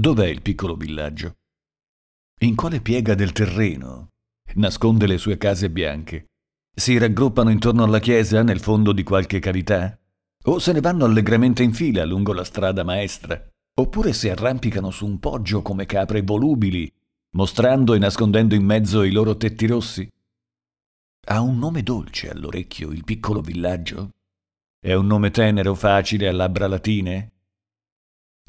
Dov'è il piccolo villaggio? In quale piega del terreno? Nasconde le sue case bianche. Si raggruppano intorno alla chiesa nel fondo di qualche cavità? O se ne vanno allegramente in fila lungo la strada maestra? Oppure si arrampicano su un poggio come capre volubili, mostrando e nascondendo in mezzo i loro tetti rossi? Ha un nome dolce all'orecchio il piccolo villaggio? È un nome tenero, facile, a labbra latine?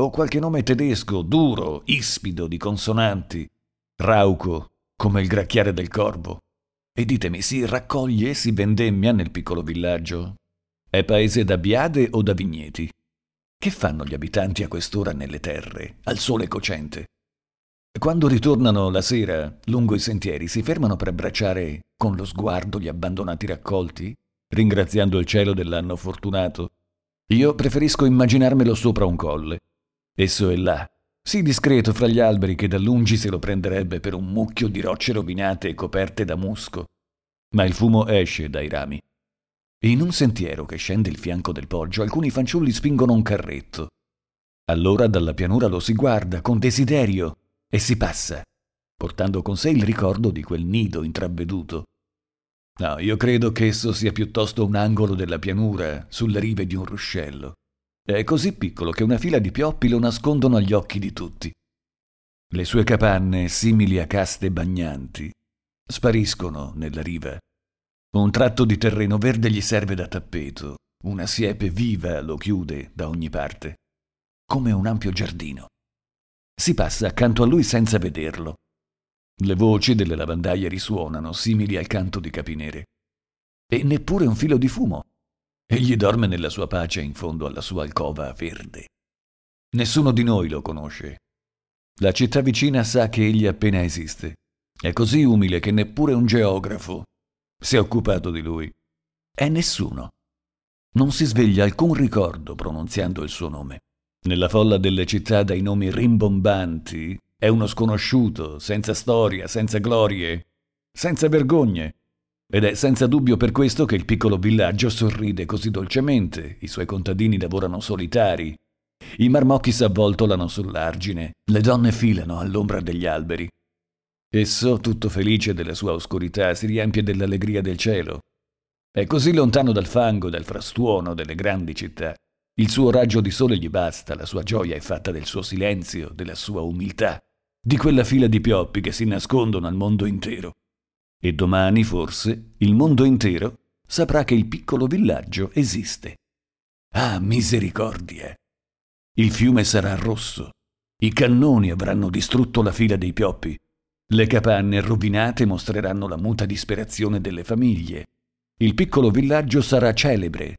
O qualche nome tedesco, duro, ispido, di consonanti, rauco, come il gracchiare del corvo? E ditemi, si raccoglie e si vendemmia nel piccolo villaggio? È paese da biade o da vigneti? Che fanno gli abitanti a quest'ora nelle terre, al sole cocente? Quando ritornano la sera lungo i sentieri si fermano per abbracciare con lo sguardo gli abbandonati raccolti, ringraziando il cielo dell'anno fortunato. Io preferisco immaginarmelo sopra un colle. Esso è là, sì discreto fra gli alberi che da lungi se lo prenderebbe per un mucchio di rocce rovinate e coperte da musco. Ma il fumo esce dai rami. In un sentiero che scende il fianco del poggio, alcuni fanciulli spingono un carretto. Allora dalla pianura lo si guarda con desiderio e si passa, portando con sé il ricordo di quel nido intravveduto. No, io credo che esso sia piuttosto un angolo della pianura, sulle rive di un ruscello. È così piccolo che una fila di pioppi lo nascondono agli occhi di tutti. Le sue capanne, simili a caste bagnanti, spariscono nella riva un tratto di terreno verde gli serve da tappeto, una siepe viva lo chiude da ogni parte, come un ampio giardino. Si passa accanto a lui senza vederlo. Le voci delle lavandaie risuonano, simili al canto di capinere. E neppure un filo di fumo. Egli dorme nella sua pace in fondo alla sua alcova verde. Nessuno di noi lo conosce. La città vicina sa che egli appena esiste. È così umile che neppure un geografo si è occupato di lui. È nessuno. Non si sveglia alcun ricordo pronunziando il suo nome. Nella folla delle città dai nomi rimbombanti è uno sconosciuto, senza storia, senza glorie, senza vergogne. Ed è senza dubbio per questo che il piccolo villaggio sorride così dolcemente, i suoi contadini lavorano solitari, i marmocchi s'avvoltolano sull'argine, le donne filano all'ombra degli alberi. Esso, tutto felice della sua oscurità, si riempie dell'allegria del cielo. È così lontano dal fango, dal frastuono delle grandi città. Il suo raggio di sole gli basta, la sua gioia è fatta del suo silenzio, della sua umiltà, di quella fila di pioppi che si nascondono al mondo intero. E domani, forse, il mondo intero saprà che il piccolo villaggio esiste. Ah, misericordia! Il fiume sarà rosso. I cannoni avranno distrutto la fila dei pioppi le capanne rovinate mostreranno la muta disperazione delle famiglie. Il piccolo villaggio sarà celebre.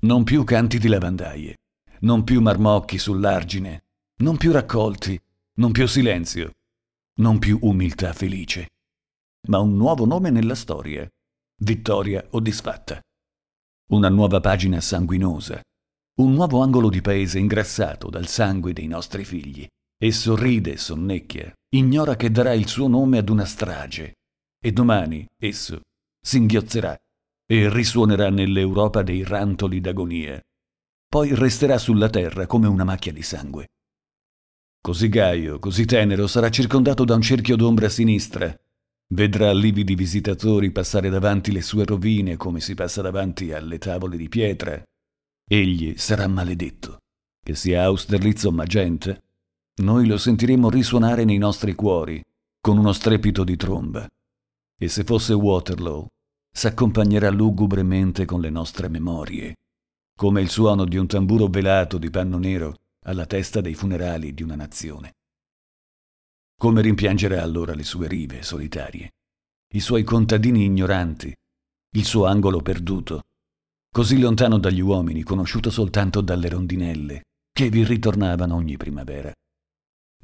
Non più canti di lavandaie, non più marmocchi sull'argine, non più raccolti, non più silenzio, non più umiltà felice, ma un nuovo nome nella storia, vittoria o disfatta. Una nuova pagina sanguinosa, un nuovo angolo di paese ingrassato dal sangue dei nostri figli. E sorride sonnecchia, ignora che darà il suo nome ad una strage. E domani esso singhiozzerà e risuonerà nell'Europa dei rantoli d'agonia. Poi resterà sulla terra come una macchia di sangue. Così gaio, così tenero, sarà circondato da un cerchio d'ombra sinistra. Vedrà lividi visitatori passare davanti le sue rovine come si passa davanti alle tavole di pietra. Egli sarà maledetto. Che sia Austerlitz o Magenta, noi lo sentiremo risuonare nei nostri cuori con uno strepito di tromba. E se fosse Waterloo, s'accompagnerà lugubremente con le nostre memorie, come il suono di un tamburo velato di panno nero alla testa dei funerali di una nazione. Come rimpiangerà allora le sue rive solitarie, i suoi contadini ignoranti, il suo angolo perduto, così lontano dagli uomini, conosciuto soltanto dalle rondinelle, che vi ritornavano ogni primavera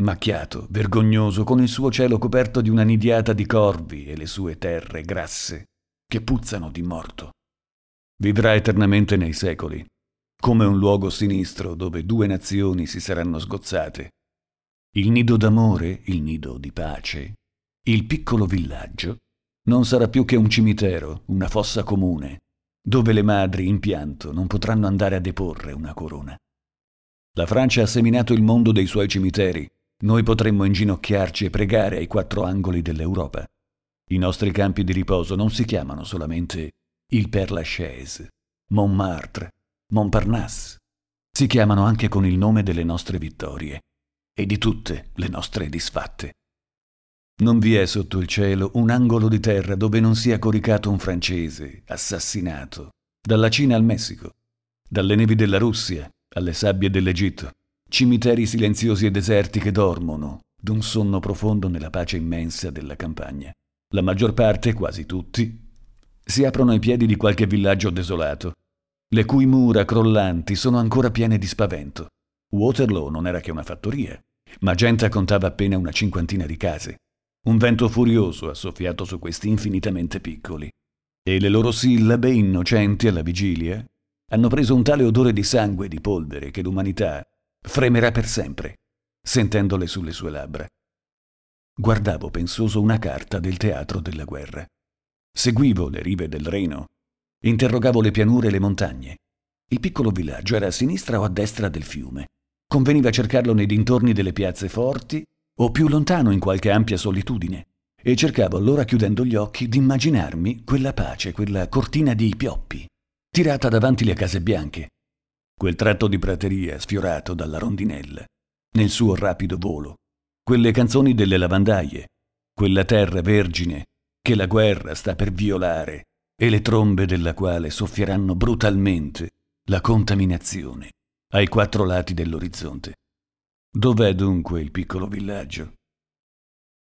macchiato, vergognoso, con il suo cielo coperto di una nidiata di corvi e le sue terre grasse, che puzzano di morto. Vivrà eternamente nei secoli, come un luogo sinistro dove due nazioni si saranno sgozzate. Il nido d'amore, il nido di pace, il piccolo villaggio, non sarà più che un cimitero, una fossa comune, dove le madri in pianto non potranno andare a deporre una corona. La Francia ha seminato il mondo dei suoi cimiteri, noi potremmo inginocchiarci e pregare ai quattro angoli dell'Europa. I nostri campi di riposo non si chiamano solamente il Père Lachaise, Montmartre, Montparnasse. Si chiamano anche con il nome delle nostre vittorie e di tutte le nostre disfatte. Non vi è sotto il cielo un angolo di terra dove non sia coricato un francese, assassinato, dalla Cina al Messico, dalle nevi della Russia alle sabbie dell'Egitto, cimiteri silenziosi e deserti che dormono d'un sonno profondo nella pace immensa della campagna. La maggior parte, quasi tutti, si aprono ai piedi di qualche villaggio desolato, le cui mura crollanti sono ancora piene di spavento. Waterloo non era che una fattoria, ma Genta contava appena una cinquantina di case. Un vento furioso ha soffiato su questi infinitamente piccoli, e le loro sillabe, innocenti alla vigilia, hanno preso un tale odore di sangue e di polvere che l'umanità fremerà per sempre, sentendole sulle sue labbra. Guardavo pensoso una carta del teatro della guerra. Seguivo le rive del Reno, interrogavo le pianure e le montagne. Il piccolo villaggio era a sinistra o a destra del fiume. Conveniva cercarlo nei dintorni delle piazze forti o più lontano in qualche ampia solitudine. E cercavo allora, chiudendo gli occhi, di immaginarmi quella pace, quella cortina di pioppi, tirata davanti le case bianche, quel tratto di prateria sfiorato dalla rondinella, nel suo rapido volo, quelle canzoni delle lavandaie, quella terra vergine che la guerra sta per violare e le trombe della quale soffieranno brutalmente la contaminazione ai quattro lati dell'orizzonte. Dov'è dunque il piccolo villaggio?